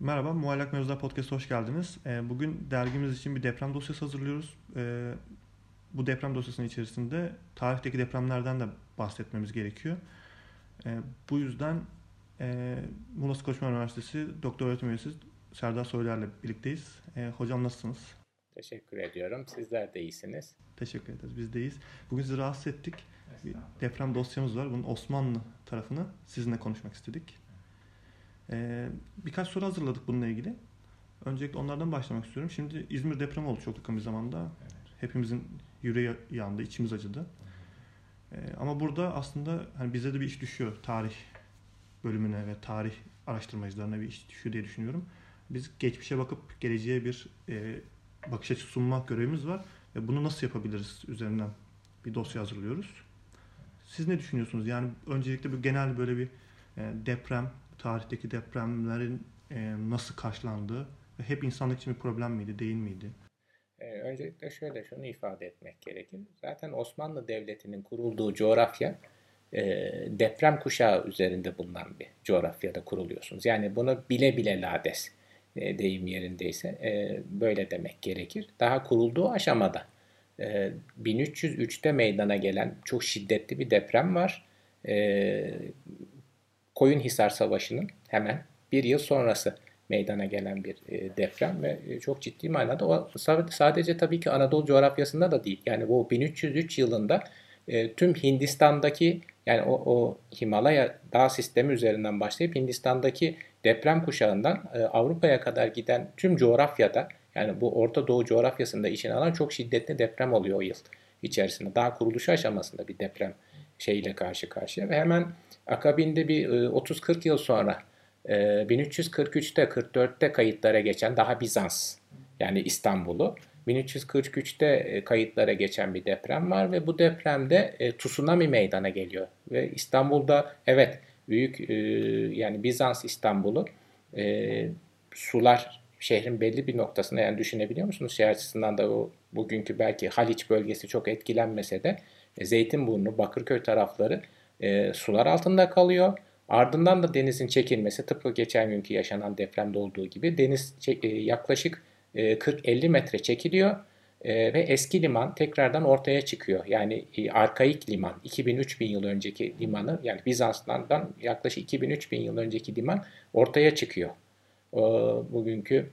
Merhaba, Muallak Mevzular Podcast'a hoş geldiniz. Ee, Bugün dergimiz için bir deprem dosyası hazırlıyoruz. Ee, Bu deprem dosyasının içerisinde tarihteki depremlerden de bahsetmemiz gerekiyor. Ee, Bu yüzden e, Muğla Koçman Üniversitesi Doktor Öğretim Üyesi Serdar Soylar'la birlikteyiz. Hocam nasılsınız? Teşekkür ediyorum. Sizler de iyisiniz. Teşekkür ederiz, biz deyiz. Bugün sizi rahatsız ettik. Bir deprem dosyamız var. Bunun Osmanlı tarafını sizinle konuşmak istedik. Ee, birkaç soru hazırladık bununla ilgili. Öncelikle onlardan başlamak istiyorum. Şimdi İzmir depremi oldu çok yakın bir zamanda. Hepimizin yüreği yandı, içimiz acıdı. Ee, ama burada aslında hani bize de bir iş düşüyor. Tarih bölümüne ve tarih araştırmacılarına bir iş düşüyor diye düşünüyorum. Biz geçmişe bakıp geleceğe bir e, bakış açısı sunmak görevimiz var. Ve bunu nasıl yapabiliriz üzerinden bir dosya hazırlıyoruz. Siz ne düşünüyorsunuz? Yani öncelikle bir genel böyle bir e, deprem, tarihteki depremlerin e, nasıl karşılandığı ve hep insanlık için bir problem miydi, değil miydi? Ee, öncelikle şöyle şunu ifade etmek gerekir. Zaten Osmanlı Devleti'nin kurulduğu coğrafya e, deprem kuşağı üzerinde bulunan bir coğrafyada kuruluyorsunuz. Yani bunu bile bile lades e, deyim yerindeyse e, böyle demek gerekir. Daha kurulduğu aşamada e, 1303'te meydana gelen çok şiddetli bir deprem var. E, Koyunhisar Savaşı'nın hemen bir yıl sonrası meydana gelen bir e, deprem ve e, çok ciddi manada o sadece tabii ki Anadolu coğrafyasında da değil. Yani bu 1303 yılında e, tüm Hindistan'daki yani o, o Himalaya dağ sistemi üzerinden başlayıp Hindistan'daki deprem kuşağından Avrupa'ya kadar giden tüm coğrafyada yani bu Orta Doğu coğrafyasında işin alan çok şiddetli deprem oluyor o yıl içerisinde. Daha kuruluşu aşamasında bir deprem şeyle karşı karşıya ve hemen akabinde bir 30-40 e, yıl sonra 1343'te 44'te kayıtlara geçen daha Bizans yani İstanbul'u 1343'te e, kayıtlara geçen bir deprem var ve bu depremde e, tsunami meydana geliyor ve İstanbul'da evet büyük yani Bizans İstanbul'u sular şehrin belli bir noktasında yani düşünebiliyor musunuz? Şey açısından da o bugünkü belki Haliç bölgesi çok etkilenmese de e, Zeytinburnu, Bakırköy tarafları e, sular altında kalıyor. Ardından da denizin çekilmesi tıpkı geçen günkü yaşanan depremde olduğu gibi deniz e, yaklaşık e, 40-50 metre çekiliyor e, ve eski liman tekrardan ortaya çıkıyor. Yani e, arkaik liman 2000-3000 yıl önceki limanı yani Bizans'tan yaklaşık 2000-3000 yıl önceki liman ortaya çıkıyor. E, bugünkü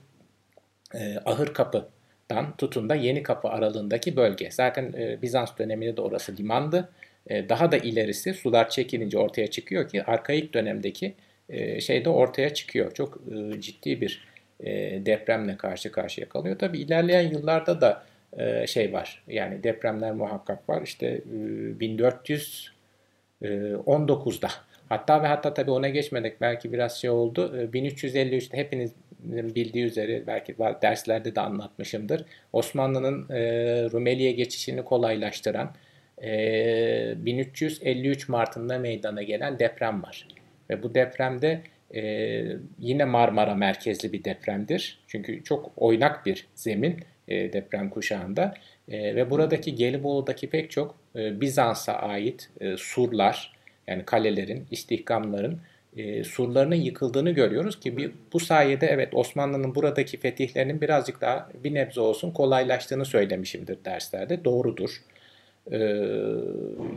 e, ahır kapı Dan tutun da Yeni Kapı aralığındaki bölge. Zaten e, Bizans döneminde de orası limandı. E, daha da ilerisi sular çekilince ortaya çıkıyor ki arkaik dönemdeki e, şey de ortaya çıkıyor. Çok e, ciddi bir e, depremle karşı karşıya kalıyor. Tabi ilerleyen yıllarda da şey var. Yani depremler muhakkak var. İşte e, 1419'da hatta ve hatta tabi ona geçmedik belki biraz şey oldu. 1353'te hepiniz bildiği üzere belki derslerde de anlatmışımdır. Osmanlı'nın Rumeli'ye geçişini kolaylaştıran e, 1353 Mart'ında meydana gelen deprem var. Ve bu depremde e, yine Marmara merkezli bir depremdir. Çünkü çok oynak bir zemin e, deprem kuşağında. E, ve buradaki Gelibolu'daki pek çok e, Bizans'a ait e, surlar yani kalelerin, istihkamların e, surlarının yıkıldığını görüyoruz ki bir, bu sayede evet Osmanlı'nın buradaki fetihlerinin birazcık daha bir nebze olsun kolaylaştığını söylemişimdir derslerde. Doğrudur. E,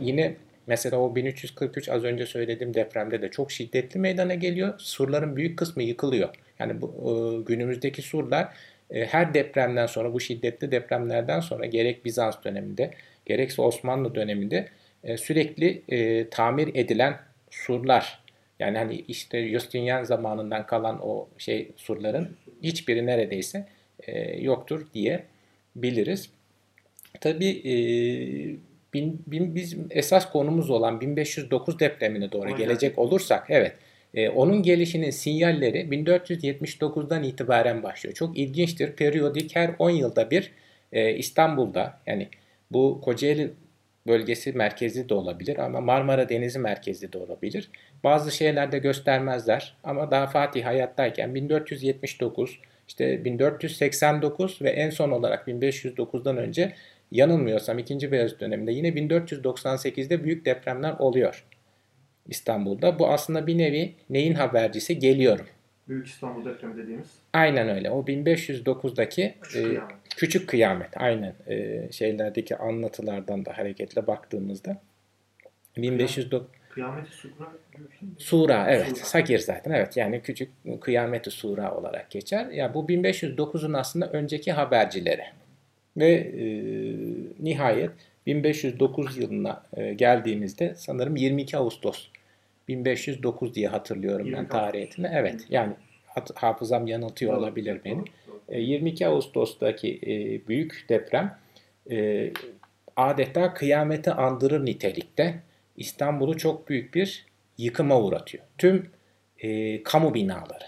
yine mesela o 1343 az önce söylediğim depremde de çok şiddetli meydana geliyor. Surların büyük kısmı yıkılıyor. Yani bu e, günümüzdeki surlar e, her depremden sonra bu şiddetli depremlerden sonra gerek Bizans döneminde gerekse Osmanlı döneminde e, sürekli e, tamir edilen surlar yani hani işte Justinian zamanından kalan o şey surların hiçbiri neredeyse e, yoktur diye biliriz. Tabii e, bin, bin, bizim esas konumuz olan 1509 depremine doğru gelecek olursak evet e, onun gelişinin sinyalleri 1479'dan itibaren başlıyor. Çok ilginçtir. Periyodik her 10 yılda bir e, İstanbul'da yani bu Kocaeli bölgesi merkezli de olabilir ama Marmara Denizi merkezli de olabilir. Bazı şeylerde göstermezler ama daha Fatih hayattayken 1479, işte 1489 ve en son olarak 1509'dan önce yanılmıyorsam 2. Beyazıt döneminde yine 1498'de büyük depremler oluyor İstanbul'da. Bu aslında bir nevi neyin habercisi geliyorum Büyük İstanbul depremi dediğimiz. Aynen öyle. O 1509'daki küçük, e, kıyamet. küçük kıyamet. Aynen e, şeylerdeki anlatılardan da hareketle baktığımızda 1509 Kıyameti Sura Sura evet. Sura. Sagir zaten evet. Yani küçük kıyameti Sura olarak geçer. Ya yani bu 1509'un aslında önceki habercileri. Ve e, nihayet 1509 yılına e, geldiğimizde sanırım 22 Ağustos 1509 diye hatırlıyorum ben tarihini. Evet yani hafızam yanıltıyor olabilir beni. 22 e, Ağustos'taki e, büyük deprem e, adeta kıyameti andırır nitelikte İstanbul'u çok büyük bir yıkıma uğratıyor. Tüm e, kamu binaları.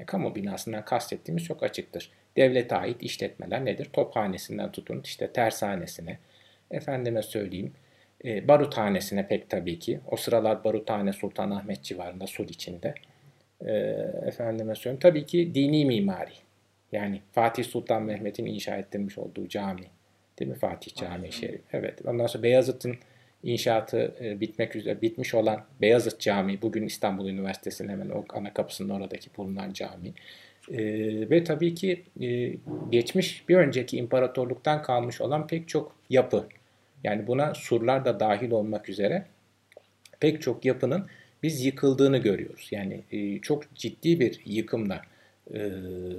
E, kamu binasından kastettiğimiz çok açıktır. Devlete ait işletmeler nedir? Tophanesinden tutun işte tersanesine, efendime söyleyeyim e, baruthanesine pek tabii ki. O sıralar Baruthane Sultanahmet civarında Sul içinde. E, efendime söyleyeyim tabii ki dini mimari. Yani Fatih Sultan Mehmet'in inşa ettirmiş olduğu cami. Değil mi Fatih Camii Şerif? Evet. Ondan sonra Beyazıt'ın inşaatı e, bitmek üzere bitmiş olan Beyazıt Camii bugün İstanbul Üniversitesi'nin hemen o ana kapısının oradaki bulunan cami. E, ve tabii ki e, geçmiş bir önceki imparatorluktan kalmış olan pek çok yapı yani buna surlar da dahil olmak üzere pek çok yapının biz yıkıldığını görüyoruz. Yani e, çok ciddi bir yıkımla e,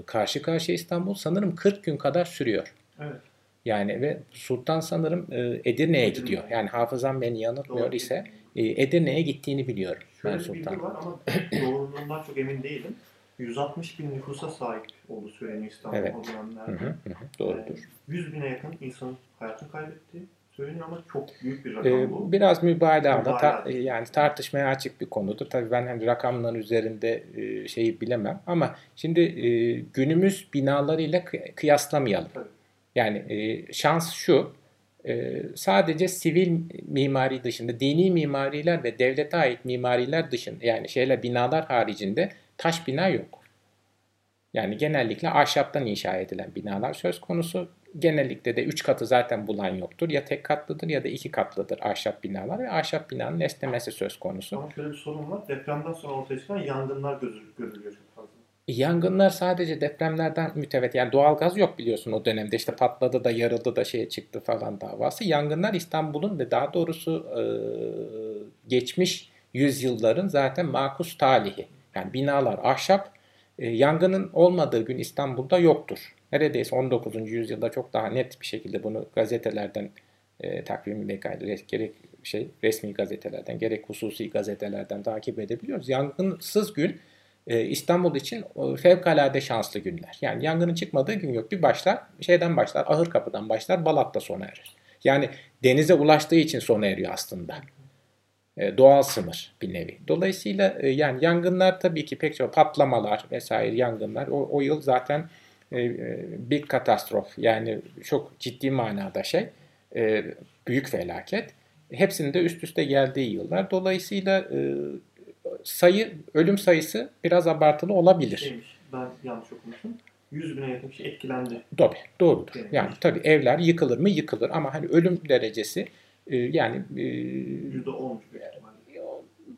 karşı karşıya İstanbul sanırım 40 gün kadar sürüyor. Evet. Yani ve Sultan sanırım e, Edirne'ye gidiyor. Yani hafızam beni yanıltmıyor Doğru. ise e, Edirne'ye gittiğini biliyorum Şöyle ben Sultan. Var ama doğruluğundan çok emin değilim. 160 bin nüfusa sahip olduğu söyleniyor İstanbul evet. o dönemlerde. Hı hı, hı. Doğrudur. E, 100 bine yakın insanın hayatını kaybetti söyleniyor ama çok büyük bir rakam ee, bu. Biraz mübalağada ta, yani tartışmaya açık bir konudur. Tabii ben hani rakamların üzerinde e, şeyi bilemem ama şimdi e, günümüz binalarıyla kıyaslamayalım. Tabii. Yani e, şans şu e, sadece sivil mimari dışında dini mimariler ve devlete ait mimariler dışında yani şeyler binalar haricinde taş bina yok. Yani genellikle ahşaptan inşa edilen binalar söz konusu. Genellikle de 3 katı zaten bulan yoktur. Ya tek katlıdır ya da 2 katlıdır ahşap binalar ve ahşap binanın esnemesi söz konusu. Ama şöyle bir sorun var. Depremden sonra ortaya çıkan yangınlar görülüyor çok fazla. Yangınlar sadece depremlerden mütevet. Yani doğal gaz yok biliyorsun o dönemde. İşte patladı da yarıldı da şeye çıktı falan davası. Yangınlar İstanbul'un ve daha doğrusu e, geçmiş yüzyılların zaten makus talihi. Yani binalar ahşap. E, yangının olmadığı gün İstanbul'da yoktur neredeyse 19. yüzyılda çok daha net bir şekilde bunu gazetelerden e, takvimi gerek şey resmi gazetelerden gerek hususi gazetelerden takip edebiliyoruz. Yangınsız gün e, İstanbul için e, fevkalade şanslı günler. Yani yangının çıkmadığı gün yok. Bir başlar şeyden başlar ahır kapıdan başlar Balat'ta sona erir. Yani denize ulaştığı için sona eriyor aslında. E, doğal sınır bir nevi. Dolayısıyla e, yani yangınlar tabii ki pek çok patlamalar vesaire yangınlar o, o yıl zaten e, bir katastrof yani çok ciddi manada şey büyük felaket. Hepsinin de üst üste geldiği yıllar. Dolayısıyla sayı ölüm sayısı biraz abartılı olabilir. Ben yanlış okumuşum. 100 bine yakın kişi etkilendi. Tabii doğrudur. Yani tabii evler yıkılır mı yıkılır ama hani ölüm derecesi yani %10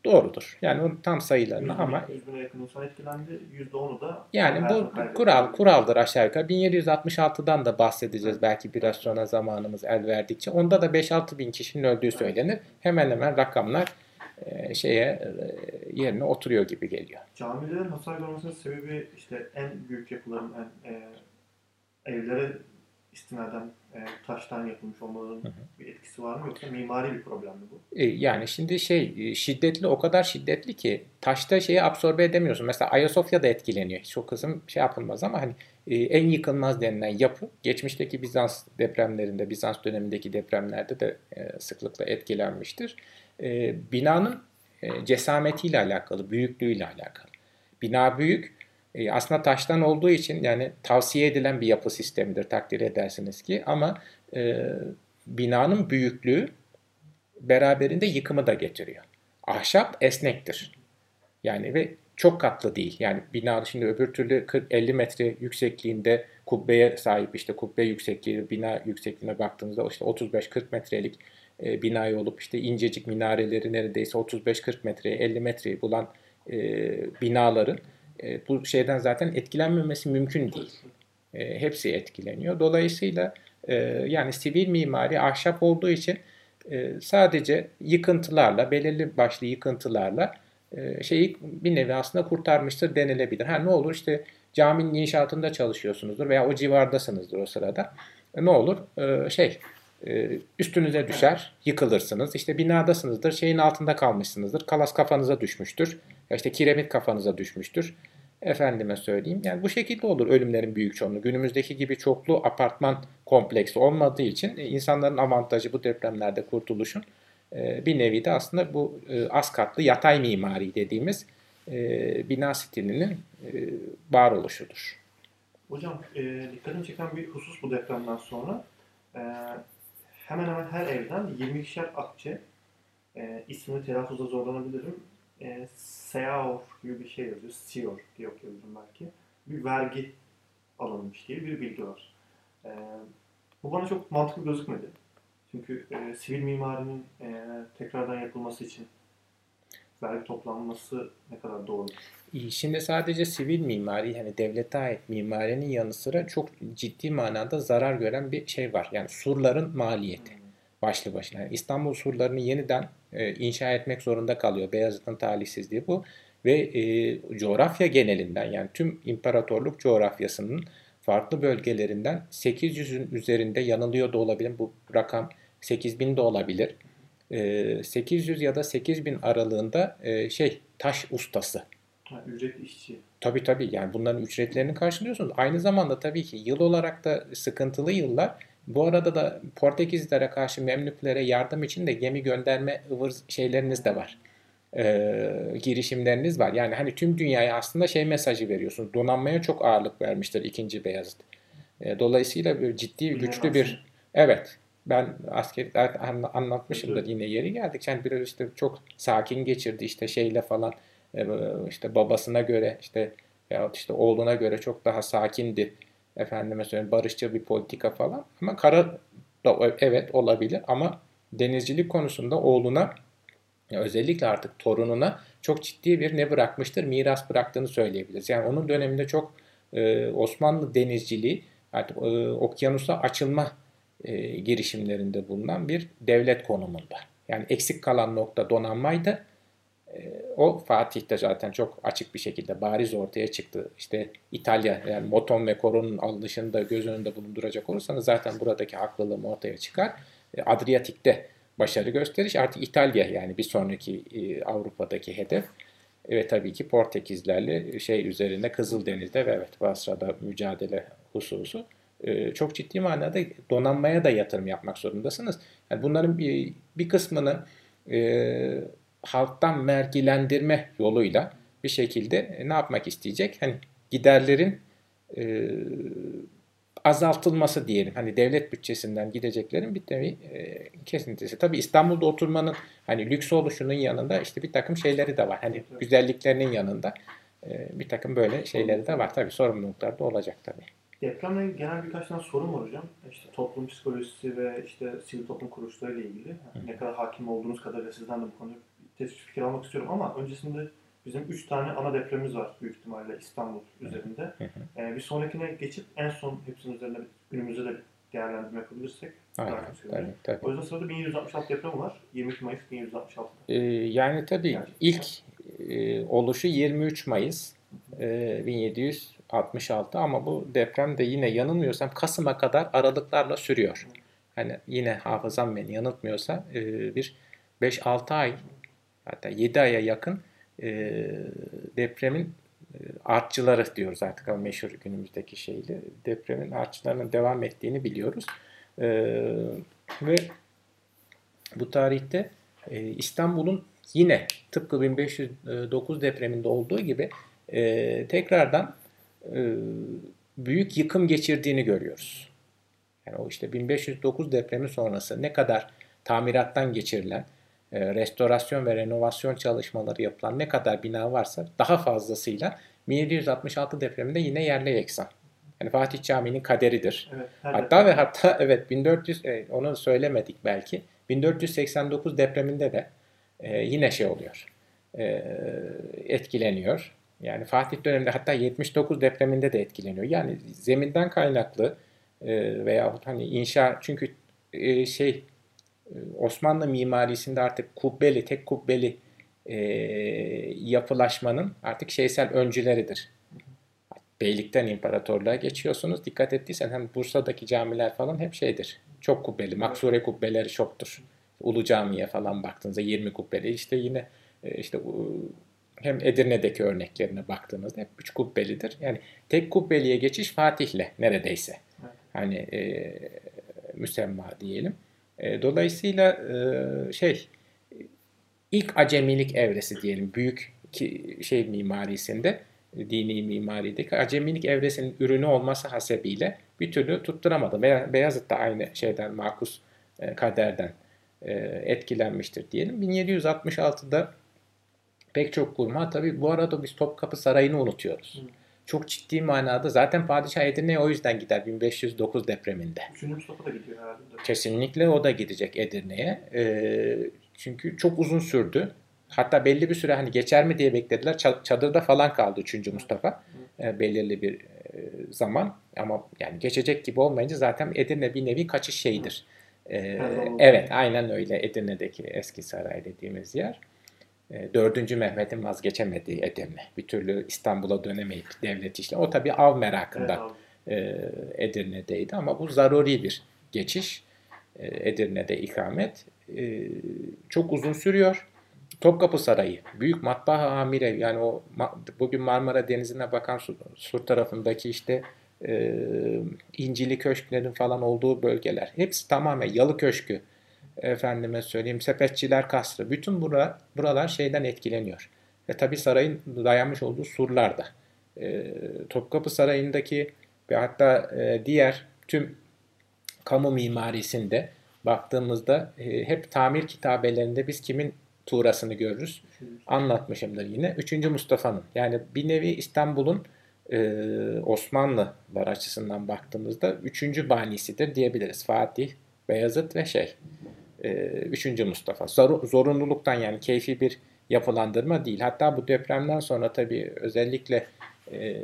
doğrudur. Yani onun tam sayılarını 100 ama 100 bine yakın insan etkilendi. %10'u da yani bu kural kuraldır aşağı yukarı. 1766'dan da bahsedeceğiz belki biraz sonra zamanımız el verdikçe. Onda da 5-6 bin kişinin öldüğü söylenir. Hemen hemen rakamlar e, şeye e, yerine oturuyor gibi geliyor. Camilerin hasar görmesinin sebebi işte en büyük yapıların en, e, evlere istinaden e, taştan yapılmış hı hı. bir etkisi var mı yoksa mimari bir problem mi bu? E, yani şimdi şey e, şiddetli o kadar şiddetli ki taşta şeyi absorbe edemiyorsun. Mesela Ayasofya da etkileniyor. O kısım şey yapılmaz ama hani e, en yıkılmaz denilen yapı geçmişteki Bizans depremlerinde, Bizans dönemindeki depremlerde de e, sıklıkla etkilenmiştir. E, binanın e, cesametiyle alakalı, büyüklüğüyle alakalı. Bina büyük e, aslında taştan olduğu için yani tavsiye edilen bir yapı sistemidir takdir edersiniz ki ama e, binanın büyüklüğü beraberinde yıkımı da getiriyor. Ahşap esnektir. Yani ve çok katlı değil. Yani bina şimdi öbür türlü 40-50 metre yüksekliğinde kubbeye sahip işte kubbe yüksekliği, bina yüksekliğine baktığınızda işte 35-40 metrelik e, binayı olup işte incecik minareleri neredeyse 35-40 metreye 50 metreyi bulan e, binaların e, bu şeyden zaten etkilenmemesi mümkün değil. E, hepsi etkileniyor. Dolayısıyla e, yani sivil mimari ahşap olduğu için e, sadece yıkıntılarla, belirli başlı yıkıntılarla e, şeyi bir nevi aslında kurtarmıştır denilebilir. Ha ne olur işte caminin inşaatında çalışıyorsunuzdur veya o civardasınızdır o sırada. E, ne olur? E, şey e, üstünüze düşer, yıkılırsınız. İşte binadasınızdır, şeyin altında kalmışsınızdır. Kalas kafanıza düşmüştür. Ya işte kiremit kafanıza düşmüştür. Efendime söyleyeyim. Yani bu şekilde olur ölümlerin büyük çoğunluğu. Günümüzdeki gibi çoklu apartman kompleksi olmadığı için e, insanların avantajı bu depremlerde kurtuluşun e, bir nevi de aslında bu e, az katlı yatay mimari dediğimiz bina stilinin varoluşudur. Hocam dikkatimi çeken bir husus bu depremden sonra hemen hemen her evden 22'şer akçe ismini telaffuzda zorlanabilirim e, SEAOR gibi bir şey yazıyor. SEOR diye okuyabilirim belki. Bir vergi alınmış diye bir bilgi var. E, bu bana çok mantıklı gözükmedi. Çünkü e, sivil mimarinin e, tekrardan yapılması için vergi toplanması ne kadar doğru? Şimdi sadece sivil mimari yani devlete ait mimarinin yanı sıra çok ciddi manada zarar gören bir şey var. Yani surların maliyeti başlı başına. Yani İstanbul surlarını yeniden e, inşa etmek zorunda kalıyor. Beyazıt'ın talihsizliği bu. Ve e, coğrafya genelinden yani tüm imparatorluk coğrafyasının farklı bölgelerinden 800'ün üzerinde yanılıyor da olabilir. Bu rakam 8000 de olabilir. E, 800 ya da 8000 aralığında e, şey taş ustası. Ha, ücret işçi. Tabii tabii yani bunların ücretlerini karşılıyorsunuz. Aynı zamanda tabii ki yıl olarak da sıkıntılı yıllar bu arada da Portekizlere karşı Memlüklere yardım için de gemi gönderme ıvır şeyleriniz de var. Ee, girişimleriniz var. Yani hani tüm dünyaya aslında şey mesajı veriyorsunuz. Donanmaya çok ağırlık vermiştir ikinci Beyazıt. Ee, dolayısıyla ciddi, güçlü bir evet ben asker anlatmışımdır yine yeri geldik. Yani biraz işte çok sakin geçirdi işte şeyle falan e, işte babasına göre işte ya işte oğluna göre çok daha sakindi efendime söyleyeyim barışçıl bir politika falan ama kara da evet olabilir ama denizcilik konusunda oğluna özellikle artık torununa çok ciddi bir ne bırakmıştır? Miras bıraktığını söyleyebiliriz. Yani onun döneminde çok e, Osmanlı denizciliği artık e, okyanusa açılma e, girişimlerinde bulunan bir devlet konumunda. Yani eksik kalan nokta donanmaydı o Fatih'te zaten çok açık bir şekilde bariz ortaya çıktı. İşte İtalya yani Moton ve Koron'un alınışını göz önünde bulunduracak olursanız zaten buradaki haklılığım ortaya çıkar. E, Adriyatik'te başarı gösteriş artık İtalya yani bir sonraki e, Avrupa'daki hedef. Ve tabii ki Portekizlerle şey üzerinde Kızıldeniz'de ve evet Basra'da mücadele hususu e, çok ciddi manada donanmaya da yatırım yapmak zorundasınız. Yani bunların bir, bir kısmını e, halktan vergilendirme yoluyla bir şekilde e, ne yapmak isteyecek? Hani giderlerin e, azaltılması diyelim. Hani devlet bütçesinden gideceklerin bir nevi e, kesintisi. Tabii İstanbul'da oturmanın hani lüks oluşunun yanında işte bir takım şeyleri de var. Hani güzelliklerinin yanında e, bir takım böyle şeyleri de var. Tabii sorumluluklar da olacak tabii. Depremle genel birkaç tane sorun var hocam. İşte toplum psikolojisi ve işte sivil toplum kuruluşları ile ilgili. Yani ne kadar hakim olduğunuz kadarıyla sizden de bu konuyu tespit fikir almak istiyorum ama öncesinde bizim 3 tane ana depremimiz var büyük ihtimalle İstanbul üzerinde. Ee, bir sonrakine geçip en son hepsinin üzerine günümüzde de değerlendirme yapabilirsek. Aynen, tabii, tabii. O yüzden sırada 1766 depremi var. 22 Mayıs 1766. Ee, yani tabii yani. ilk e, oluşu 23 Mayıs e, 1766 ama bu deprem de yine yanılmıyorsam Kasım'a kadar aralıklarla sürüyor. Hani yine hafızam beni yanıltmıyorsa e, bir 5-6 ay hatta 7 aya yakın e, depremin artçıları diyoruz artık ama meşhur günümüzdeki şeyle depremin artçılarının devam ettiğini biliyoruz. E, ve bu tarihte e, İstanbul'un yine tıpkı 1509 depreminde olduğu gibi e, tekrardan e, büyük yıkım geçirdiğini görüyoruz. Yani o işte 1509 depremi sonrası ne kadar tamirattan geçirilen, restorasyon ve renovasyon çalışmaları yapılan ne kadar bina varsa daha fazlasıyla 1766 depreminde yine yerle yeksan. Yani Fatih Camii'nin kaderidir. Evet, hatta ve hatta evet 1400 e, onu söylemedik belki. 1489 depreminde de e, yine şey oluyor. E, etkileniyor. Yani Fatih döneminde hatta 79 depreminde de etkileniyor. Yani zeminden kaynaklı e, veya hani inşa çünkü e, şey e, Osmanlı mimarisinde artık kubbeli, tek kubbeli e, yapılaşmanın artık şeysel öncüleridir. Beylikten imparatorluğa geçiyorsunuz. Dikkat ettiysen hem Bursa'daki camiler falan hep şeydir. Çok kubbeli. Maksure kubbeleri çoktur. Ulu Cami'ye falan baktığınızda 20 kubbeli. İşte yine e, işte hem Edirne'deki örneklerine baktığınızda hep üç kubbelidir. Yani tek kubbeliye geçiş Fatih'le neredeyse. Hani e, müsemma diyelim. E, dolayısıyla e, şey ilk acemilik evresi diyelim büyük ki, şey mimarisinde dini mimarideki acemilik evresinin ürünü olması hasebiyle bir türlü tutturamadı. Beyazıt da aynı şeyden makus e, kaderden e, etkilenmiştir diyelim. 1766'da pek çok kurma tabi bu arada biz Topkapı Sarayı'nı unutuyoruz. Hı. Çok ciddi manada zaten Padişah Edirne'ye o yüzden gider 1509 depreminde. Üçüncü Mustafa da gidiyor herhalde. Kesinlikle o da gidecek Edirne'ye. E, çünkü çok uzun sürdü. Hatta belli bir süre hani geçer mi diye beklediler. Çadırda falan kaldı 3. Mustafa. E, belirli bir e, zaman ama yani geçecek gibi olmayınca zaten Edirne bir nevi kaçış şeyidir. E, evet aynen öyle Edirne'deki eski saray dediğimiz yer. E, 4. Mehmet'in vazgeçemediği Edirne. Bir türlü İstanbul'a dönemeyip devlet işle. O tabi av merakından evet, e, Edirne'deydi ama bu zaruri bir geçiş. E, Edirne'de ikamet. E, çok uzun sürüyor. Topkapı Sarayı, Büyük Matbaa Amire yani o bugün Marmara Denizi'ne bakan sur, sur tarafındaki işte e, İncili Köşklerin falan olduğu bölgeler. Hepsi tamamen Yalı Köşkü, efendime söyleyeyim Sepetçiler Kasrı. Bütün bura, buralar şeyden etkileniyor. Ve tabi sarayın dayanmış olduğu surlar da. E, Topkapı Sarayı'ndaki ve hatta e, diğer tüm kamu mimarisinde baktığımızda e, hep tamir kitabelerinde biz kimin tuğrasını görürüz. Anlatmışımdır yine. Üçüncü Mustafa'nın yani bir nevi İstanbul'un e, Osmanlılar açısından baktığımızda üçüncü banisidir diyebiliriz. Fatih, Beyazıt ve şey e, üçüncü Mustafa. Zor, zorunluluktan yani keyfi bir yapılandırma değil. Hatta bu depremden sonra tabii özellikle e,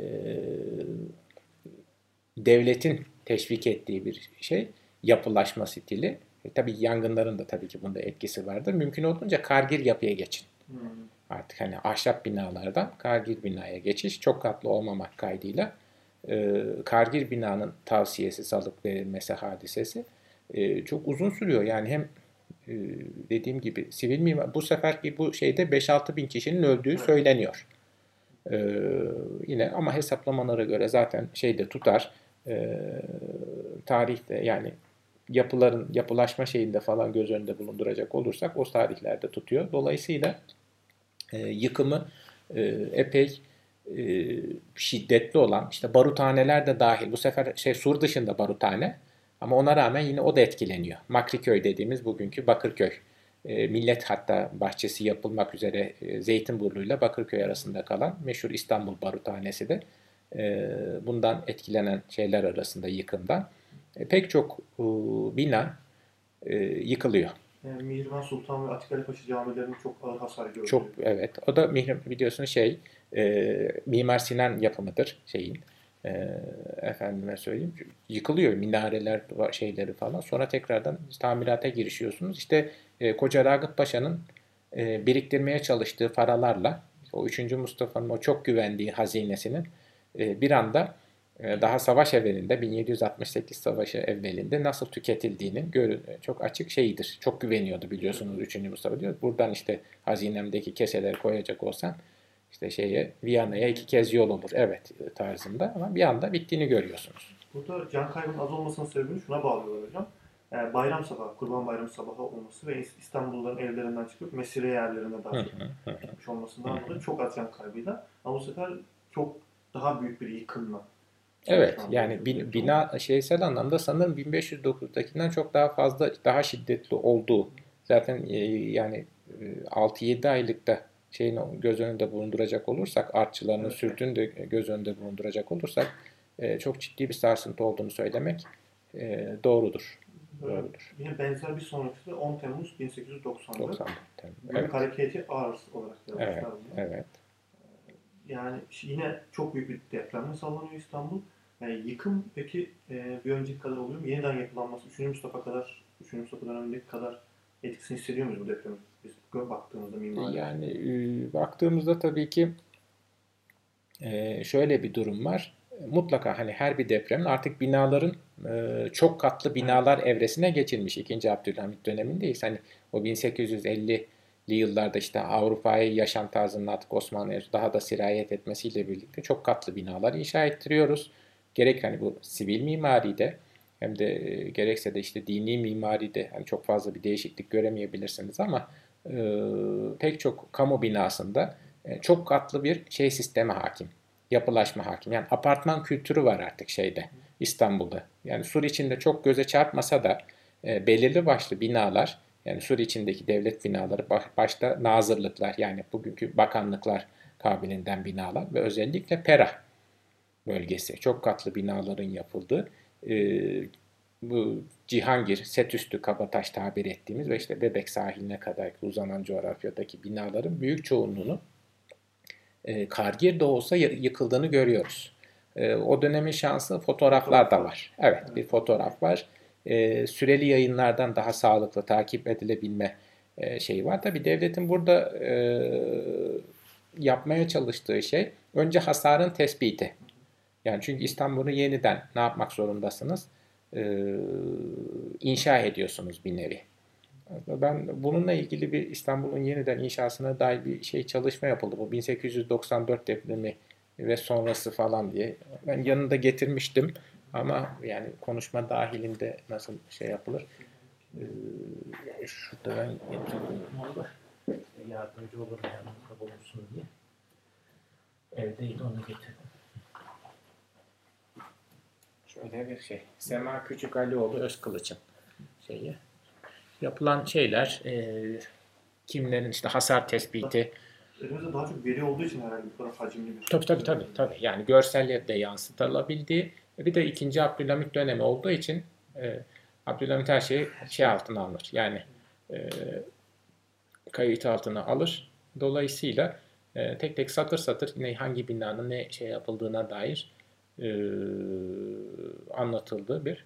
devletin teşvik ettiği bir şey yapılaşma stili e, tabii yangınların da tabii ki bunda etkisi vardır. Mümkün olduğunca kargir yapıya geçin. Hmm. Artık hani ahşap binalardan kargir binaya geçiş çok katlı olmamak kaydıyla e, kargir binanın tavsiyesi salık verilmesi hadisesi e, çok uzun sürüyor. Yani hem e, dediğim gibi sivil mimar bu seferki bu şeyde 5-6 bin kişinin öldüğü söyleniyor. E, yine ama hesaplamalara göre zaten şeyde tutar. E, tarihte yani yapıların yapılaşma şeyinde falan göz önünde bulunduracak olursak o tarihlerde tutuyor. Dolayısıyla e, yıkımı e, epey e, şiddetli olan işte baruthaneler de dahil bu sefer şey sur dışında baruthane ama ona rağmen yine o da etkileniyor. Makriköy dediğimiz bugünkü Bakırköy. E, millet hatta bahçesi yapılmak üzere e, Zeytinburnu ile Bakırköy arasında kalan meşhur İstanbul Baruthanesi de e, bundan etkilenen şeyler arasında yıkımdan. E, pek çok e, bina e, yıkılıyor. Yani Mihrimah Sultan ve Atik Ali Paşa camilerinin çok ağır hasar gördü. Çok evet. O da Mihrim biliyorsunuz şey e, Mimar Sinan yapımıdır şeyin. E, efendime söyleyeyim. Yıkılıyor minareler şeyleri falan. Sonra tekrardan tamirata girişiyorsunuz. İşte e, Koca Ragıp Paşa'nın e, biriktirmeye çalıştığı paralarla o 3. Mustafa'nın o çok güvendiği hazinesinin e, bir anda ee, daha savaş evvelinde 1768 savaşı evvelinde nasıl tüketildiğinin çok açık şeyidir. Çok güveniyordu biliyorsunuz 3. Mustafa diyor. Buradan işte hazinemdeki keseleri koyacak olsan işte şeye Viyana'ya iki kez yol olur. Evet tarzında ama bir anda bittiğini görüyorsunuz. Burada can kaybının az olmasının sebebini şuna bağlıyorlar hocam. Yani bayram sabahı, kurban bayramı sabahı olması ve İstanbulluların evlerinden çıkıp mesire yerlerine dahi gitmiş olmasından dolayı çok az can kaybıyla. Ama bu sefer çok daha büyük bir yıkımla Evet yani bina şeysel anlamda sanırım 1509'dakinden çok daha fazla daha şiddetli olduğu zaten e, yani 6-7 e, aylıkta şeyin göz önünde bulunduracak olursak artçılarının evet. sürdüğünü de göz önünde bulunduracak olursak e, çok ciddi bir sarsıntı olduğunu söylemek doğrudur. Doğrudur. Yine benzer bir sonraki de 10 Temmuz 1890'da. 90 Temmuz. Evet. Hareketi ağır olarak Evet. Evet. yani yine çok büyük bir depremle sallanıyor İstanbul. Yani yıkım peki e, bir önceki kadar oluyor mu? Yeniden yapılanması 3. Mustafa kadar, 3. Mustafa dönemindeki kadar etkisini hissediyor muyuz bu depremin? Biz baktığımızda mimari. Yani e, baktığımızda tabii ki e, şöyle bir durum var. Mutlaka hani her bir depremin artık binaların e, çok katlı binalar evresine geçilmiş. 2. Abdülhamit dönemindeyiz. Hani o 1850'li yıllarda işte Avrupa'ya yaşam tarzının artık Osmanlı'ya daha da sirayet etmesiyle birlikte çok katlı binalar inşa ettiriyoruz. Gerek hani bu sivil mimaride hem de gerekse de işte dini mimaride hani çok fazla bir değişiklik göremeyebilirsiniz ama e, pek çok kamu binasında e, çok katlı bir şey sistemi hakim. Yapılaşma hakim. Yani apartman kültürü var artık şeyde İstanbul'da. Yani sur içinde çok göze çarpmasa da e, belirli başlı binalar yani sur içindeki devlet binaları başta nazırlıklar yani bugünkü bakanlıklar kabilinden binalar ve özellikle Pera bölgesi çok katlı binaların yapıldığı e, bu Cihangir, Setüstü, Kabataş tabir ettiğimiz ve işte Bebek sahiline kadar uzanan coğrafyadaki binaların büyük çoğunluğunu e, kargir de olsa yıkıldığını görüyoruz. E, o dönemin şansı fotoğraflar da var. Evet bir fotoğraf var. E, süreli yayınlardan daha sağlıklı takip edilebilme e, şeyi var. Tabi devletin burada e, yapmaya çalıştığı şey önce hasarın tespiti. Yani çünkü İstanbul'u yeniden ne yapmak zorundasınız? e, inşa ediyorsunuz bir nevi. Ben bununla ilgili bir İstanbul'un yeniden inşasına dair bir şey çalışma yapıldı. Bu 1894 depremi ve sonrası falan diye. Ben yanında getirmiştim ama yani konuşma dahilinde nasıl şey yapılır? Ee, şurada ben getirdim yardımcı olurum yanımda bulunsun diye. Evdeydi onu getirdim. Şöyle bir şey. Sema Küçük Alioğlu Özkılıç'ın şeyi. Yapılan şeyler e, kimlerin işte hasar tespiti. Elimizde daha çok veri olduğu için herhalde bu kadar hacimli bir Tabii tabii tabii. tabii. Yani görselle de yansıtılabildiği. Bir de ikinci Abdülhamit dönemi olduğu için e, Abdülhamit her şeyi şey altına alır. Yani e, kayıt altına alır. Dolayısıyla e, tek tek satır satır ne hangi binanın ne şey yapıldığına dair e, anlatıldığı bir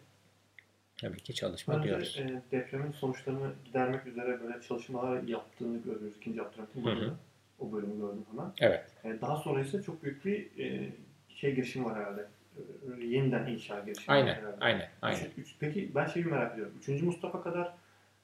tabii ki çalışma Önce, diyoruz. E, depremin sonuçlarını gidermek üzere böyle çalışmalar yaptığını görüyoruz ikinci Abdülhamit'in bölümü. O bölümü gördüm hemen. Evet. E, daha sonra ise çok büyük bir e, şey girişim var herhalde. E, yeniden inşa girişimi aynen, var herhalde. Aynen, aynen. Üç, üç, peki ben şeyi merak ediyorum. Üçüncü Mustafa kadar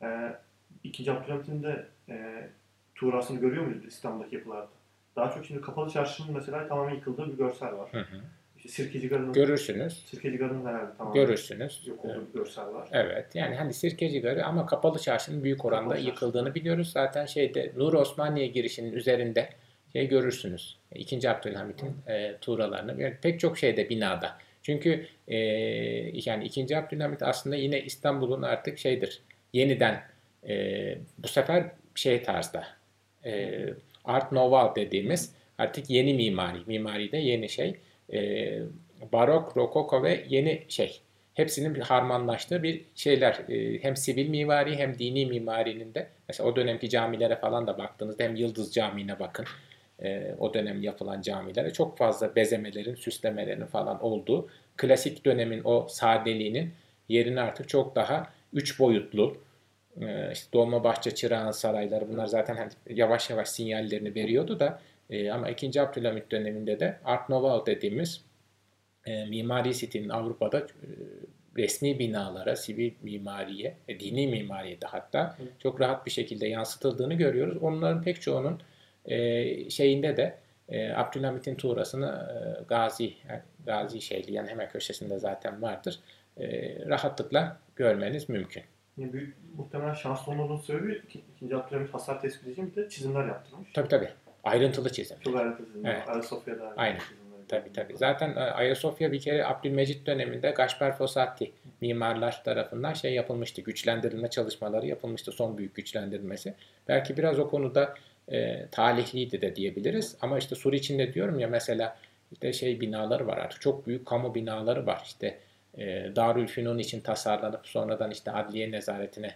e, ikinci Abdülhamit'in de e, tuğrasını görüyor muyuz İstanbul'daki yapılarda? Daha çok şimdi Kapalı Çarşı'nın mesela tamamen yıkıldığı bir görsel var. Hı hı. Sirkeci Garı'nın görürsünüz. Sirkeci Garı'nın herhalde tamam. Görürsünüz. Yok olduğu bir görsel var. Evet. Yani hani Sirkeci Garı ama kapalı çarşının büyük oranda kapalı yıkıldığını çarşı. biliyoruz. Zaten şeyde Nur Osmaniye girişinin üzerinde şey görürsünüz. İkinci Abdülhamit'in e, tuğralarını. Yani pek çok şeyde binada. Çünkü e, yani ikinci Abdülhamit aslında yine İstanbul'un artık şeydir. Yeniden e, bu sefer şey tarzda e, Art Nouveau dediğimiz artık yeni mimari. Mimari de yeni şey e, barok, rokoko ve yeni şey hepsinin bir harmanlaştığı bir şeyler. E, hem sivil mimari hem dini mimarinin de mesela o dönemki camilere falan da baktığınızda hem Yıldız Camii'ne bakın. E, o dönem yapılan camilere çok fazla bezemelerin, süslemelerin falan olduğu klasik dönemin o sadeliğinin yerini artık çok daha üç boyutlu e, işte Dolmabahçe Çırağan sarayları bunlar zaten hani yavaş yavaş sinyallerini veriyordu da e, ama 2. Abdülhamit döneminde de Art Nouveau dediğimiz e, mimari stilin Avrupa'da e, resmi binalara, sivil mimariye, e, dini mimariye de hatta çok rahat bir şekilde yansıtıldığını görüyoruz. Onların pek çoğunun e, şeyinde de e, Abdülhamit'in tuğrasını e, Gazi, yani Gazi şehri yani hemen köşesinde zaten vardır. E, rahatlıkla görmeniz mümkün. Yani büyük muhtemelen şanslı olmanın sebebi ikinci Abdülhamit hasar tespit için bir de çizimler yaptırmış. Tabii tabii. Ayrıntılı çizim. Çok ayrıntılı çizim. Evet. Ayasofya'da Aynen. Tabii tabii. Zaten e, Ayasofya bir kere Abdülmecit döneminde Gaspar Fossati mimarlar tarafından şey yapılmıştı. Güçlendirilme çalışmaları yapılmıştı. Son büyük güçlendirilmesi. Belki biraz o konuda e, talihliydi de diyebiliriz. Ama işte Sur içinde diyorum ya mesela işte şey binaları var artık. Çok büyük kamu binaları var. İşte e, Darülfünun için tasarlanıp sonradan işte adliye nezaretine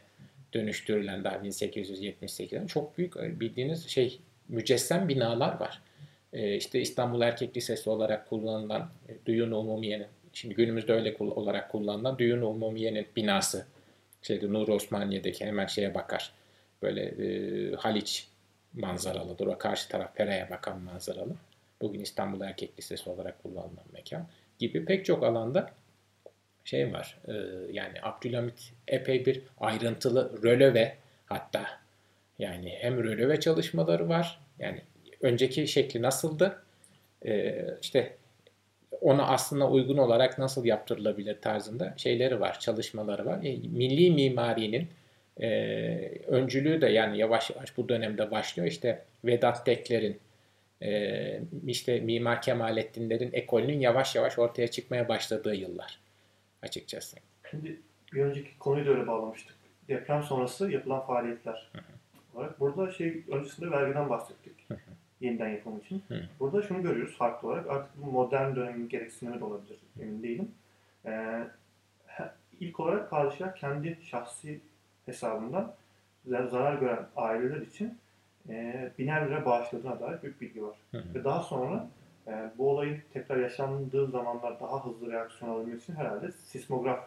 dönüştürülen daha 1878'den çok büyük e, bildiğiniz şey mücessem binalar var. e, işte İstanbul Erkek Lisesi olarak kullanılan e, Umumiye'nin şimdi günümüzde öyle olarak kullanılan Düyün Umumiye'nin binası şeyde Nur Osmaniye'deki hemen şeye bakar. Böyle e, Haliç manzaralıdır. O karşı taraf Pera'ya bakan manzaralı. Bugün İstanbul Erkek Lisesi olarak kullanılan mekan gibi pek çok alanda şey var. E, yani Abdülhamit epey bir ayrıntılı röleve hatta yani hem röleve çalışmaları var. Yani önceki şekli nasıldı? E, işte ona aslında uygun olarak nasıl yaptırılabilir tarzında şeyleri var, çalışmaları var. E, milli mimarinin e, öncülüğü de yani yavaş yavaş bu dönemde başlıyor. İşte Vedat Tekler'in e, işte Mimar Kemalettinlerin ekolünün yavaş yavaş ortaya çıkmaya başladığı yıllar açıkçası. Şimdi bir önceki konuyu da öyle bağlamıştık. Deprem sonrası yapılan faaliyetler. Hı hı. Burada şey öncesinde vergiden bahsettik. Yeniden yapım için. Burada şunu görüyoruz farklı olarak. Artık bu modern dönemin gereksinimi de olabilir. Emin değilim. Ee, ilk olarak padişah kendi şahsi hesabından zarar gören aileler için e, biner lira bağışladığına dair büyük bilgi var. Hı hı. Ve daha sonra e, bu olayın tekrar yaşandığı zamanlar daha hızlı reaksiyon alabilmek için herhalde sismograf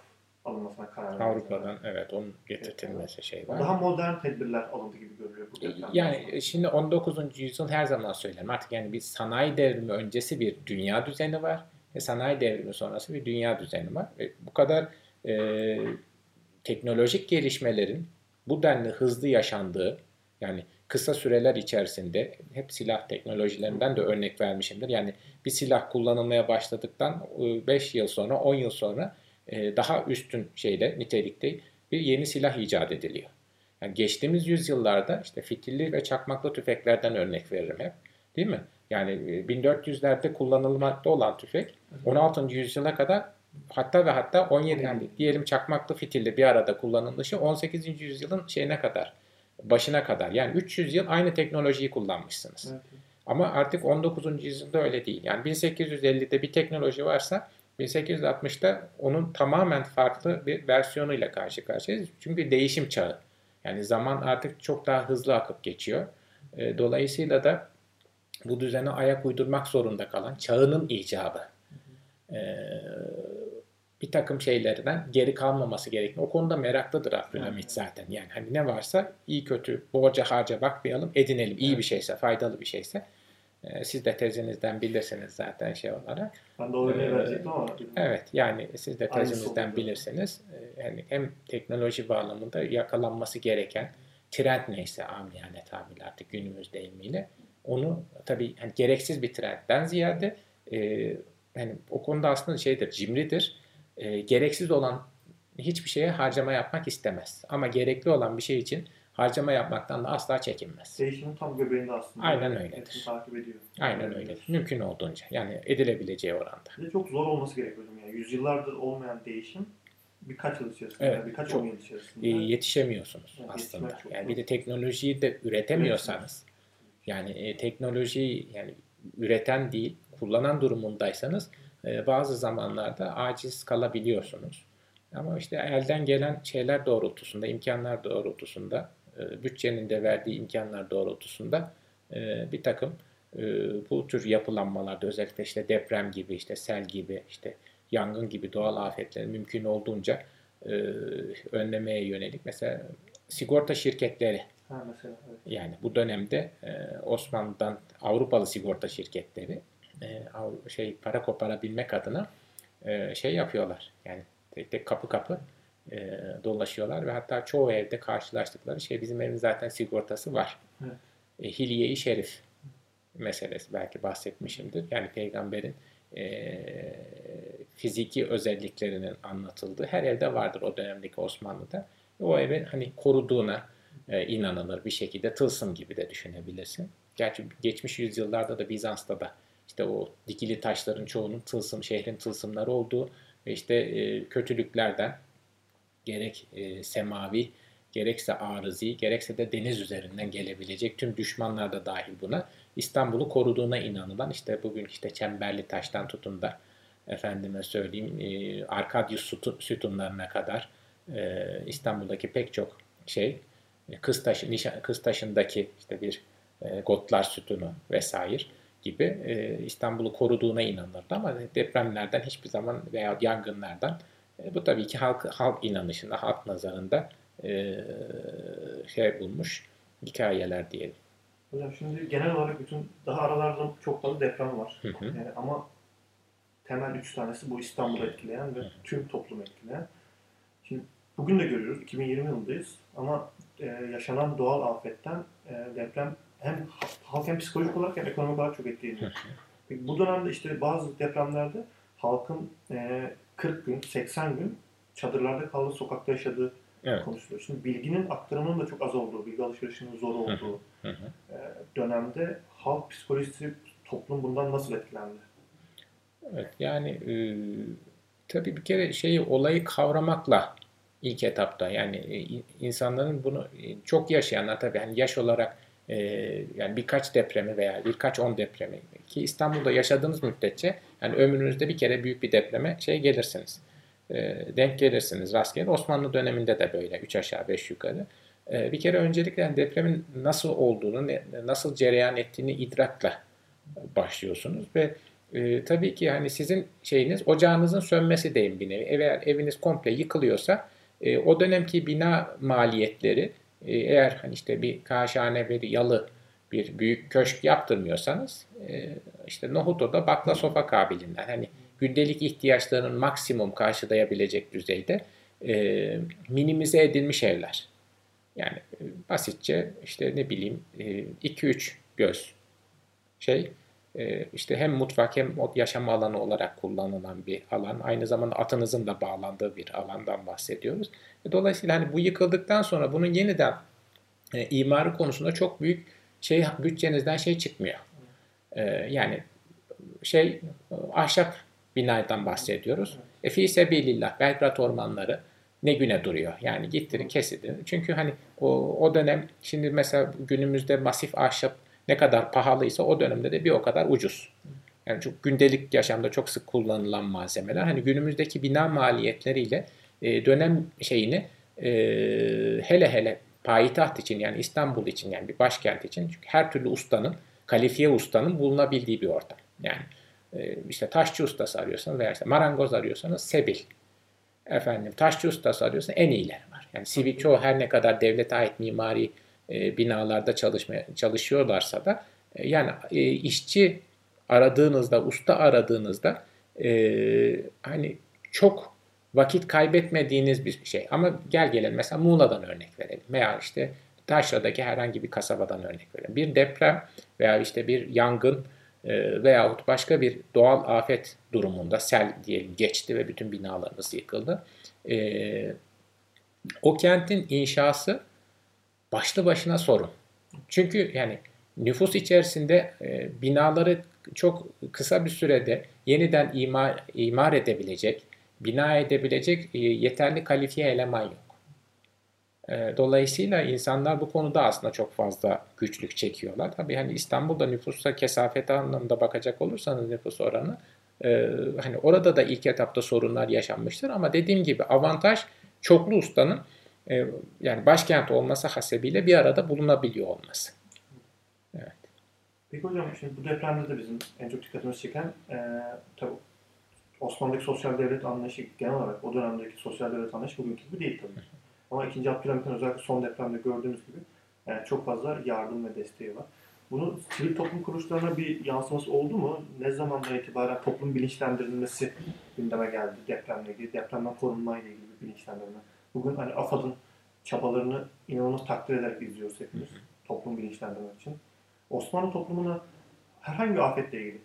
alınmasına karar verdi. Avrupa'dan evet onun getirtilmesi evet. şey var. Daha modern tedbirler alındı gibi görülüyor. Bu yani sonra. şimdi 19. yüzyıl her zaman söylerim artık yani bir sanayi devrimi öncesi bir dünya düzeni var ve sanayi devrimi sonrası bir dünya düzeni var. Ve bu kadar e, teknolojik gelişmelerin bu denli hızlı yaşandığı yani kısa süreler içerisinde hep silah teknolojilerinden de örnek vermişimdir. Yani bir silah kullanılmaya başladıktan 5 yıl sonra 10 yıl sonra e, daha üstün şeyde nitelikte bir yeni silah icat ediliyor. Yani geçtiğimiz yüzyıllarda işte fitilli ve çakmaklı tüfeklerden örnek veririm hep. Değil mi? Yani 1400'lerde e, kullanılmakta olan tüfek 16. yüzyıla kadar hatta ve hatta 17 yani diyelim çakmaklı fitilli bir arada kullanılışı 18. yüzyılın şeyine kadar başına kadar yani 300 yıl aynı teknolojiyi kullanmışsınız. Evet. Ama artık 19. yüzyılda öyle değil. Yani 1850'de bir teknoloji varsa 1860'da onun tamamen farklı bir versiyonuyla karşı karşıyayız. Çünkü değişim çağı. Yani zaman artık çok daha hızlı akıp geçiyor. E, dolayısıyla da bu düzene ayak uydurmak zorunda kalan çağının icabı. E, bir takım şeylerden geri kalmaması gerektiğini. O konuda meraklıdır Abdülhamit zaten. Yani hani ne varsa iyi kötü borca harca bakmayalım, edinelim. İyi bir şeyse, faydalı bir şeyse. Ee, siz de tezinizden bilirsiniz zaten şey olarak. Ben de o örneği ee, verecektim ama. Evet yani siz de tezinizden bilirsiniz. Ee, yani hem teknoloji bağlamında yakalanması gereken trend neyse amiyane tabirle artık günümüz deyimiyle onu tabii yani gereksiz bir trendden ziyade e, yani o konuda aslında şeydir, cimridir e, gereksiz olan hiçbir şeye harcama yapmak istemez. Ama gerekli olan bir şey için harcama yapmaktan da asla çekinmez. Değişimin tam göbeğinde aslında. Aynen öyledir. takip ediyor. Aynen öyle. Mümkün olduğunca. Yani edilebileceği oranda. Bir de çok zor olması gerekiyor. Yani yüzyıllardır olmayan değişim birkaç yıl içerisinde, evet, birkaç çok, yıl içerisinde. E, yetişemiyorsunuz yani aslında. Yani bir de teknolojiyi de üretemiyorsanız yani e, teknolojiyi yani üreten değil, kullanan durumundaysanız ee, bazı zamanlarda aciz kalabiliyorsunuz. Ama işte elden gelen şeyler doğrultusunda, imkanlar doğrultusunda, e, bütçenin de verdiği imkanlar doğrultusunda e, bir takım e, bu tür yapılanmalarda özellikle işte deprem gibi, işte sel gibi, işte yangın gibi doğal afetleri mümkün olduğunca önlemeye yönelik mesela sigorta şirketleri ha, mesela, evet. yani bu dönemde Osmanlı'dan Avrupalı sigorta şirketleri e, şey para koparabilmek adına e, şey yapıyorlar. Yani tek tek kapı kapı e, dolaşıyorlar ve hatta çoğu evde karşılaştıkları şey bizim evin zaten sigortası var. Evet. E, Hilye-i Şerif meselesi belki bahsetmişimdir. Yani peygamberin e, fiziki özelliklerinin anlatıldığı her evde vardır o dönemdeki Osmanlı'da. O evin hani koruduğuna e, inanılır bir şekilde tılsım gibi de düşünebilirsin. Gerçi geçmiş yüzyıllarda da Bizans'ta da işte o dikili taşların çoğunun tılsım, şehrin tılsımları olduğu ve işte e, kötülüklerden gerek e, semavi, gerekse arızi, gerekse de deniz üzerinden gelebilecek tüm düşmanlar da dahil buna. İstanbul'u koruduğuna inanılan işte bugün işte Çemberli Taş'tan tutun da efendime söyleyeyim e, Arkadyus sütunlarına kadar e, İstanbul'daki pek çok şey e, Kız, taşı, Nişan, Kız Taşı'ndaki işte bir e, Gotlar sütunu vesaire gibi e, İstanbul'u koruduğuna inanırdı. Ama depremlerden hiçbir zaman veya yangınlardan e, bu tabii ki halk, halk inanışında, halk nazarında e, şey bulmuş hikayeler diyelim. Hocam şimdi genel olarak bütün daha aralarda çok fazla deprem var. Hı hı. Yani ama temel üç tanesi bu İstanbul'u etkileyen ve tüm toplumu etkileyen. Şimdi bugün de görüyoruz 2020 yılındayız ama e, yaşanan doğal afetten e, deprem hem halk hem psikolojik olarak hem ekonomik olarak çok etkileniyor. Peki bu dönemde işte bazı depremlerde halkın e, 40 gün, 80 gün çadırlarda kaldığı, sokakta yaşadığı Evet. konuşuluyor. Şimdi bilginin aktarımının da çok az olduğu, bilgi alışverişinin zor olduğu Hı hı. e, dönemde halk psikolojisi, toplum bundan nasıl etkilendi? Evet, yani e, tabii bir kere şeyi olayı kavramakla ilk etapta yani e, in- insanların bunu e, çok yaşayanlar tabii hani yaş olarak e, yani birkaç depremi veya birkaç on depremi ki İstanbul'da yaşadığınız müddetçe yani ömrünüzde bir kere büyük bir depreme şey gelirsiniz. E, denk gelirsiniz rastgele. Osmanlı döneminde de böyle 3 aşağı 5 yukarı. E, bir kere öncelikle yani depremin nasıl olduğunu, nasıl cereyan ettiğini idrakla başlıyorsunuz ve e, tabii ki hani sizin şeyiniz ocağınızın sönmesi deyin bir nevi. Eğer eviniz komple yıkılıyorsa e, o dönemki bina maliyetleri eğer hani işte bir kaşhane bir yalı bir büyük köşk yaptırmıyorsanız e, işte nohutoda bakla sofa kabiliğinden hani gündelik ihtiyaçlarının maksimum karşılayabilecek düzeyde e, minimize edilmiş evler. Yani e, basitçe işte ne bileyim 2-3 göz şey e, işte hem mutfak hem yaşam alanı olarak kullanılan bir alan. Aynı zamanda atınızın da bağlandığı bir alandan bahsediyoruz. E, Dolayısıyla hani bu yıkıldıktan sonra bunun yeniden e, imarı konusunda çok büyük şey bütçenizden şey çıkmıyor. E, yani şey ahşap binadan bahsediyoruz. E fi sebilillah Belgrad ormanları ne güne duruyor. Yani gittirin kesidin. Çünkü hani o, o dönem şimdi mesela günümüzde masif ahşap ne kadar pahalıysa o dönemde de bir o kadar ucuz. Yani çok gündelik yaşamda çok sık kullanılan malzemeler. Hani günümüzdeki bina maliyetleriyle e, dönem şeyini e, hele hele payitaht için yani İstanbul için yani bir başkent için çünkü her türlü ustanın, kalifiye ustanın bulunabildiği bir ortam. Yani e, işte taşçı ustası arıyorsanız veya işte marangoz arıyorsanız Sebil. Efendim taşçı ustası arıyorsanız en iyileri var. Yani sivil çoğu her ne kadar devlete ait mimari e, binalarda çalışmaya çalışıyorlarsa da e, yani e, işçi aradığınızda, usta aradığınızda e, hani çok vakit kaybetmediğiniz bir şey. Ama gel gelelim mesela Muğla'dan örnek verelim veya işte Taşra'daki herhangi bir kasabadan örnek verelim. Bir deprem veya işte bir yangın e, veyahut başka bir doğal afet durumunda sel diyelim geçti ve bütün binalarınız yıkıldı. E, o kentin inşası başlı başına sorun. Çünkü yani nüfus içerisinde e, binaları çok kısa bir sürede yeniden imar, imar edebilecek, bina edebilecek e, yeterli kalifiye eleman yok. E, dolayısıyla insanlar bu konuda aslında çok fazla güçlük çekiyorlar. Tabii hani İstanbul'da nüfusa kesafeti anlamında bakacak olursanız nüfus oranı e, hani orada da ilk etapta sorunlar yaşanmıştır ama dediğim gibi avantaj çoklu ustanın yani başkent olması hasebiyle bir arada bulunabiliyor olması. Evet. Peki hocam şimdi bu depremde de bizim en çok dikkatimizi çeken e, tabii Osmanlı'daki sosyal devlet anlayışı genel olarak o dönemdeki sosyal devlet anlayışı bugünkü gibi değil tabii. Ama 2. Abdülhamit'in özellikle son depremde gördüğümüz gibi e, çok fazla yardım ve desteği var. Bunun sivil toplum kuruluşlarına bir yansıması oldu mu? Ne zamandan itibaren toplum bilinçlendirilmesi gündeme geldi depremle ilgili, depremden korunmayla ilgili bir bilinçlendirme? Bugün hani AFAD'ın çabalarını inanılmaz takdir ederek izliyoruz hepimiz toplum bilinçlendirmek için. Osmanlı toplumuna herhangi bir afetle ilgili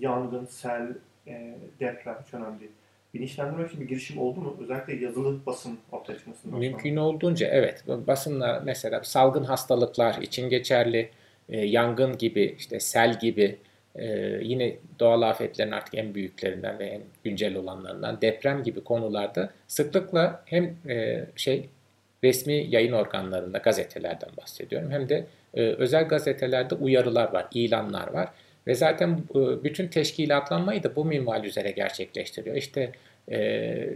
yangın, sel, e, hiç önemli. Bilinçlendirmek için bir girişim oldu mu? Özellikle yazılı basın ortaya çıkmasından sonra. Mümkün olduğunca evet. Basınla mesela salgın hastalıklar için geçerli, e, yangın gibi, işte sel gibi, e, yine doğal afetlerin artık en büyüklerinden ve en güncel olanlarından deprem gibi konularda sıklıkla hem e, şey resmi yayın organlarında gazetelerden bahsediyorum hem de e, özel gazetelerde uyarılar var, ilanlar var. Ve zaten e, bütün teşkilatlanmayı da bu minval üzere gerçekleştiriyor. İşte e,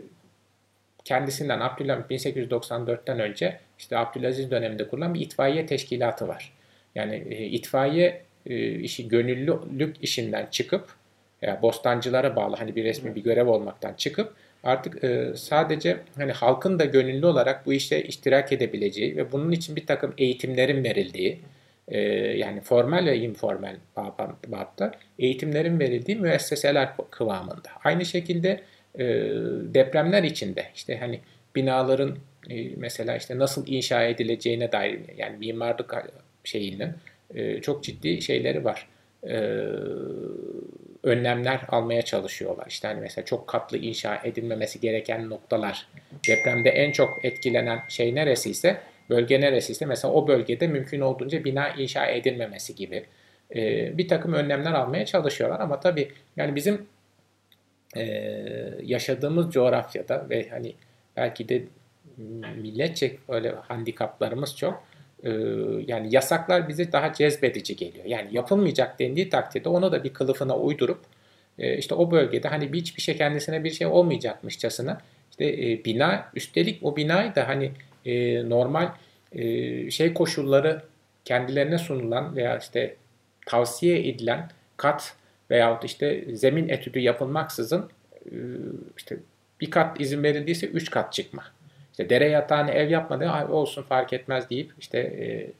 kendisinden Abdülhamit 1894'ten önce işte Abdülaziz döneminde kurulan bir itfaiye teşkilatı var. Yani e, itfaiye e, işi gönüllülük işinden çıkıp yani bostancılara bağlı hani bir resmi bir görev olmaktan çıkıp artık e, sadece hani halkın da gönüllü olarak bu işte iştirak edebileceği ve bunun için bir takım eğitimlerin verildiği e, yani formal ve informal babda eğitimlerin verildiği müesseseler kıvamında. Aynı şekilde e, depremler içinde işte hani binaların e, mesela işte nasıl inşa edileceğine dair yani mimarlık şeyinin e, çok ciddi şeyleri var. E, önlemler almaya çalışıyorlar. İşte hani mesela çok katlı inşa edilmemesi gereken noktalar. Depremde en çok etkilenen şey neresiyse, bölge neresiyse mesela o bölgede mümkün olduğunca bina inşa edilmemesi gibi e, bir takım önlemler almaya çalışıyorlar. Ama tabii yani bizim e, yaşadığımız coğrafyada ve hani belki de milletçe öyle handikaplarımız çok. Ee, yani yasaklar bize daha cezbedici geliyor. Yani yapılmayacak dendiği takdirde onu da bir kılıfına uydurup e, işte o bölgede hani hiçbir şey kendisine bir şey olmayacakmışçasına işte e, bina üstelik o binayı da hani e, normal şey koşulları kendilerine sunulan veya işte tavsiye edilen kat veyahut işte zemin etüdü yapılmaksızın işte bir kat izin verildiyse üç kat çıkma. İşte dere yatağını ev yapmadı olsun fark etmez deyip işte e,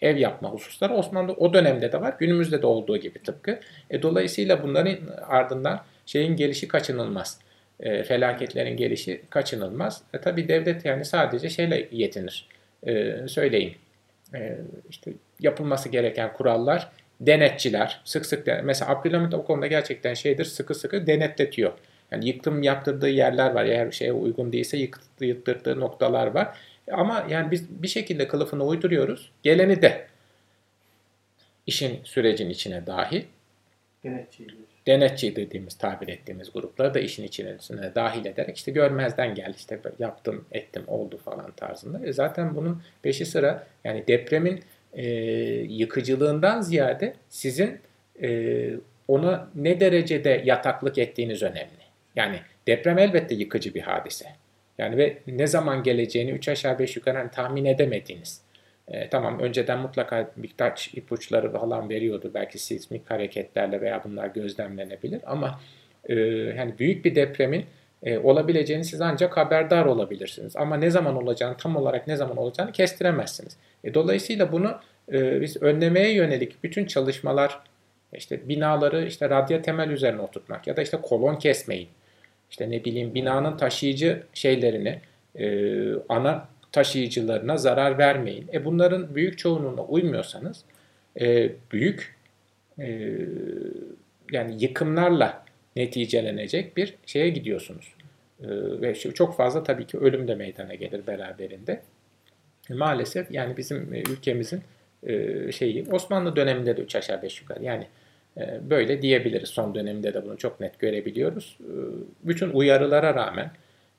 ev yapma hususları Osmanlı o dönemde de var. Günümüzde de olduğu gibi tıpkı. E, dolayısıyla bunların ardından şeyin gelişi kaçınılmaz. E, felaketlerin gelişi kaçınılmaz. E, tabii devlet yani sadece şeyle yetinir. E, söyleyeyim. E, işte yapılması gereken kurallar denetçiler sık sık mesela Abdülhamit o konuda gerçekten şeydir sıkı sıkı denetletiyor. Yani yıktım yaptırdığı yerler var. Eğer şeye uygun değilse yıktırdığı, yıktırdığı noktalar var. Ama yani biz bir şekilde kılıfını uyduruyoruz. Geleni de işin sürecin içine dahil. Denetçi. Denetçi dediğimiz, tabir ettiğimiz grupları da işin içine dahil ederek işte görmezden gel işte yaptım, ettim, oldu falan tarzında. E zaten bunun peşi sıra yani depremin e, yıkıcılığından ziyade sizin e, ona ne derecede yataklık ettiğiniz önemli. Yani deprem elbette yıkıcı bir hadise. Yani ve ne zaman geleceğini 3 aşağı 5 yukarı hani tahmin edemediğiniz. E, tamam önceden mutlaka birkaç ipuçları falan veriyordu. Belki sismik hareketlerle veya bunlar gözlemlenebilir ama e, yani büyük bir depremin e, olabileceğini siz ancak haberdar olabilirsiniz. Ama ne zaman olacağını tam olarak ne zaman olacağını kestiremezsiniz. E, dolayısıyla bunu e, biz önlemeye yönelik bütün çalışmalar işte binaları işte radya temel üzerine oturtmak ya da işte kolon kesmeyin işte ne bileyim binanın taşıyıcı şeylerini e, ana taşıyıcılarına zarar vermeyin. E bunların büyük çoğunluğuna uymuyorsanız e, büyük e, yani yıkımlarla neticelenecek bir şeye gidiyorsunuz. E, ve çok fazla tabii ki ölüm de meydana gelir beraberinde. E, maalesef yani bizim ülkemizin e, şeyi Osmanlı döneminde de 3 aşağı 5 yukarı yani ee, böyle diyebiliriz. Son dönemde de bunu çok net görebiliyoruz. Ee, bütün uyarılara rağmen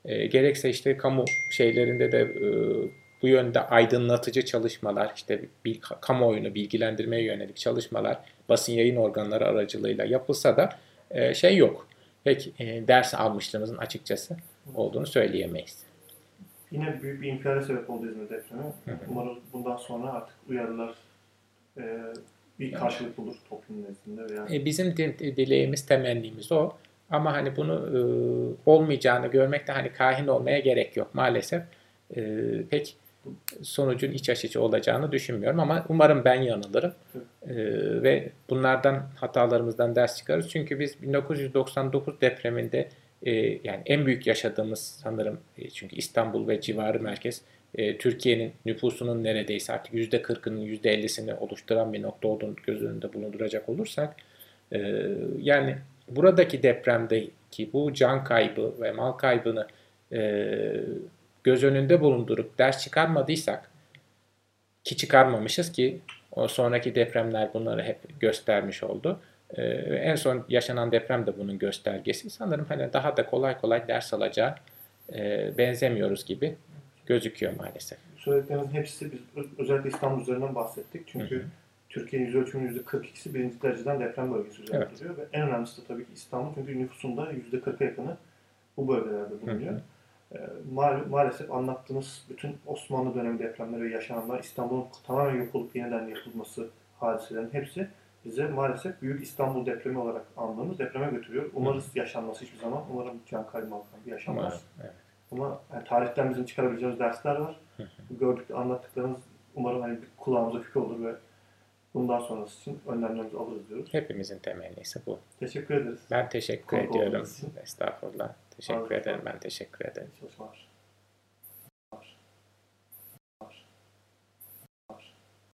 e, gerekse işte kamu şeylerinde de e, bu yönde aydınlatıcı çalışmalar, işte bir kamuoyunu bilgilendirmeye yönelik çalışmalar basın yayın organları aracılığıyla yapılsa da e, şey yok. Pek ders almışlığımızın açıkçası olduğunu söyleyemeyiz. Yine büyük bir infiale sebep oldu İzmir depremi. Umarım bundan sonra artık uyarılar bir karşılık bulur toplum nezdinde veya... E, bizim dileğimiz, temennimiz o. Ama hani bunu e, olmayacağını görmekte hani kahin olmaya gerek yok maalesef. E, pek sonucun iç açıcı olacağını düşünmüyorum ama umarım ben yanılırım. E, ve bunlardan hatalarımızdan ders çıkarız. Çünkü biz 1999 depreminde e, yani en büyük yaşadığımız sanırım e, çünkü İstanbul ve civarı merkez e, Türkiye'nin nüfusunun neredeyse artık %40'ının %50'sini oluşturan bir nokta olduğunu göz önünde bulunduracak olursak e, yani buradaki depremdeki bu can kaybı ve mal kaybını e, göz önünde bulundurup ders çıkarmadıysak ki çıkarmamışız ki o sonraki depremler bunları hep göstermiş oldu. Ee, en son yaşanan deprem de bunun göstergesi. Sanırım hani daha da kolay kolay ders alacağı e, benzemiyoruz gibi gözüküyor maalesef. Söylediklerinizin hepsi biz özellikle İstanbul üzerinden bahsettik. Çünkü Türkiye'nin yüz ölçümünün %42'si birinci dereceden deprem bölgesi üzerinde evet. duruyor. Ve en önemlisi de tabii ki İstanbul. Çünkü nüfusunda %40'a yakını bu bölgelerde bulunuyor. Hı hı. Ee, ma- maalesef anlattığınız bütün Osmanlı dönemi depremleri ve yaşananlar İstanbul'un tamamen yok olup yeniden yapılması hadiselerin hepsi bize maalesef Büyük İstanbul depremi olarak andığımız depreme götürüyor. Umarız yaşanması hiçbir zaman. Umarım can kaybı bir yaşanmaz. Umarım. Evet. Ama yani tarihten bizim çıkarabileceğimiz dersler var. Gördük, anlattıklarınız umarım hani bir kulağımıza küpe olur ve bundan sonrası için önlemlerimizi alırız diyoruz. Hepimizin temennisi bu. Teşekkür ederiz. Ben teşekkür Konuk ediyorum. Estağfurullah. Teşekkür Ağzınıza ederim. Ben teşekkür ederim. Çalışmalar.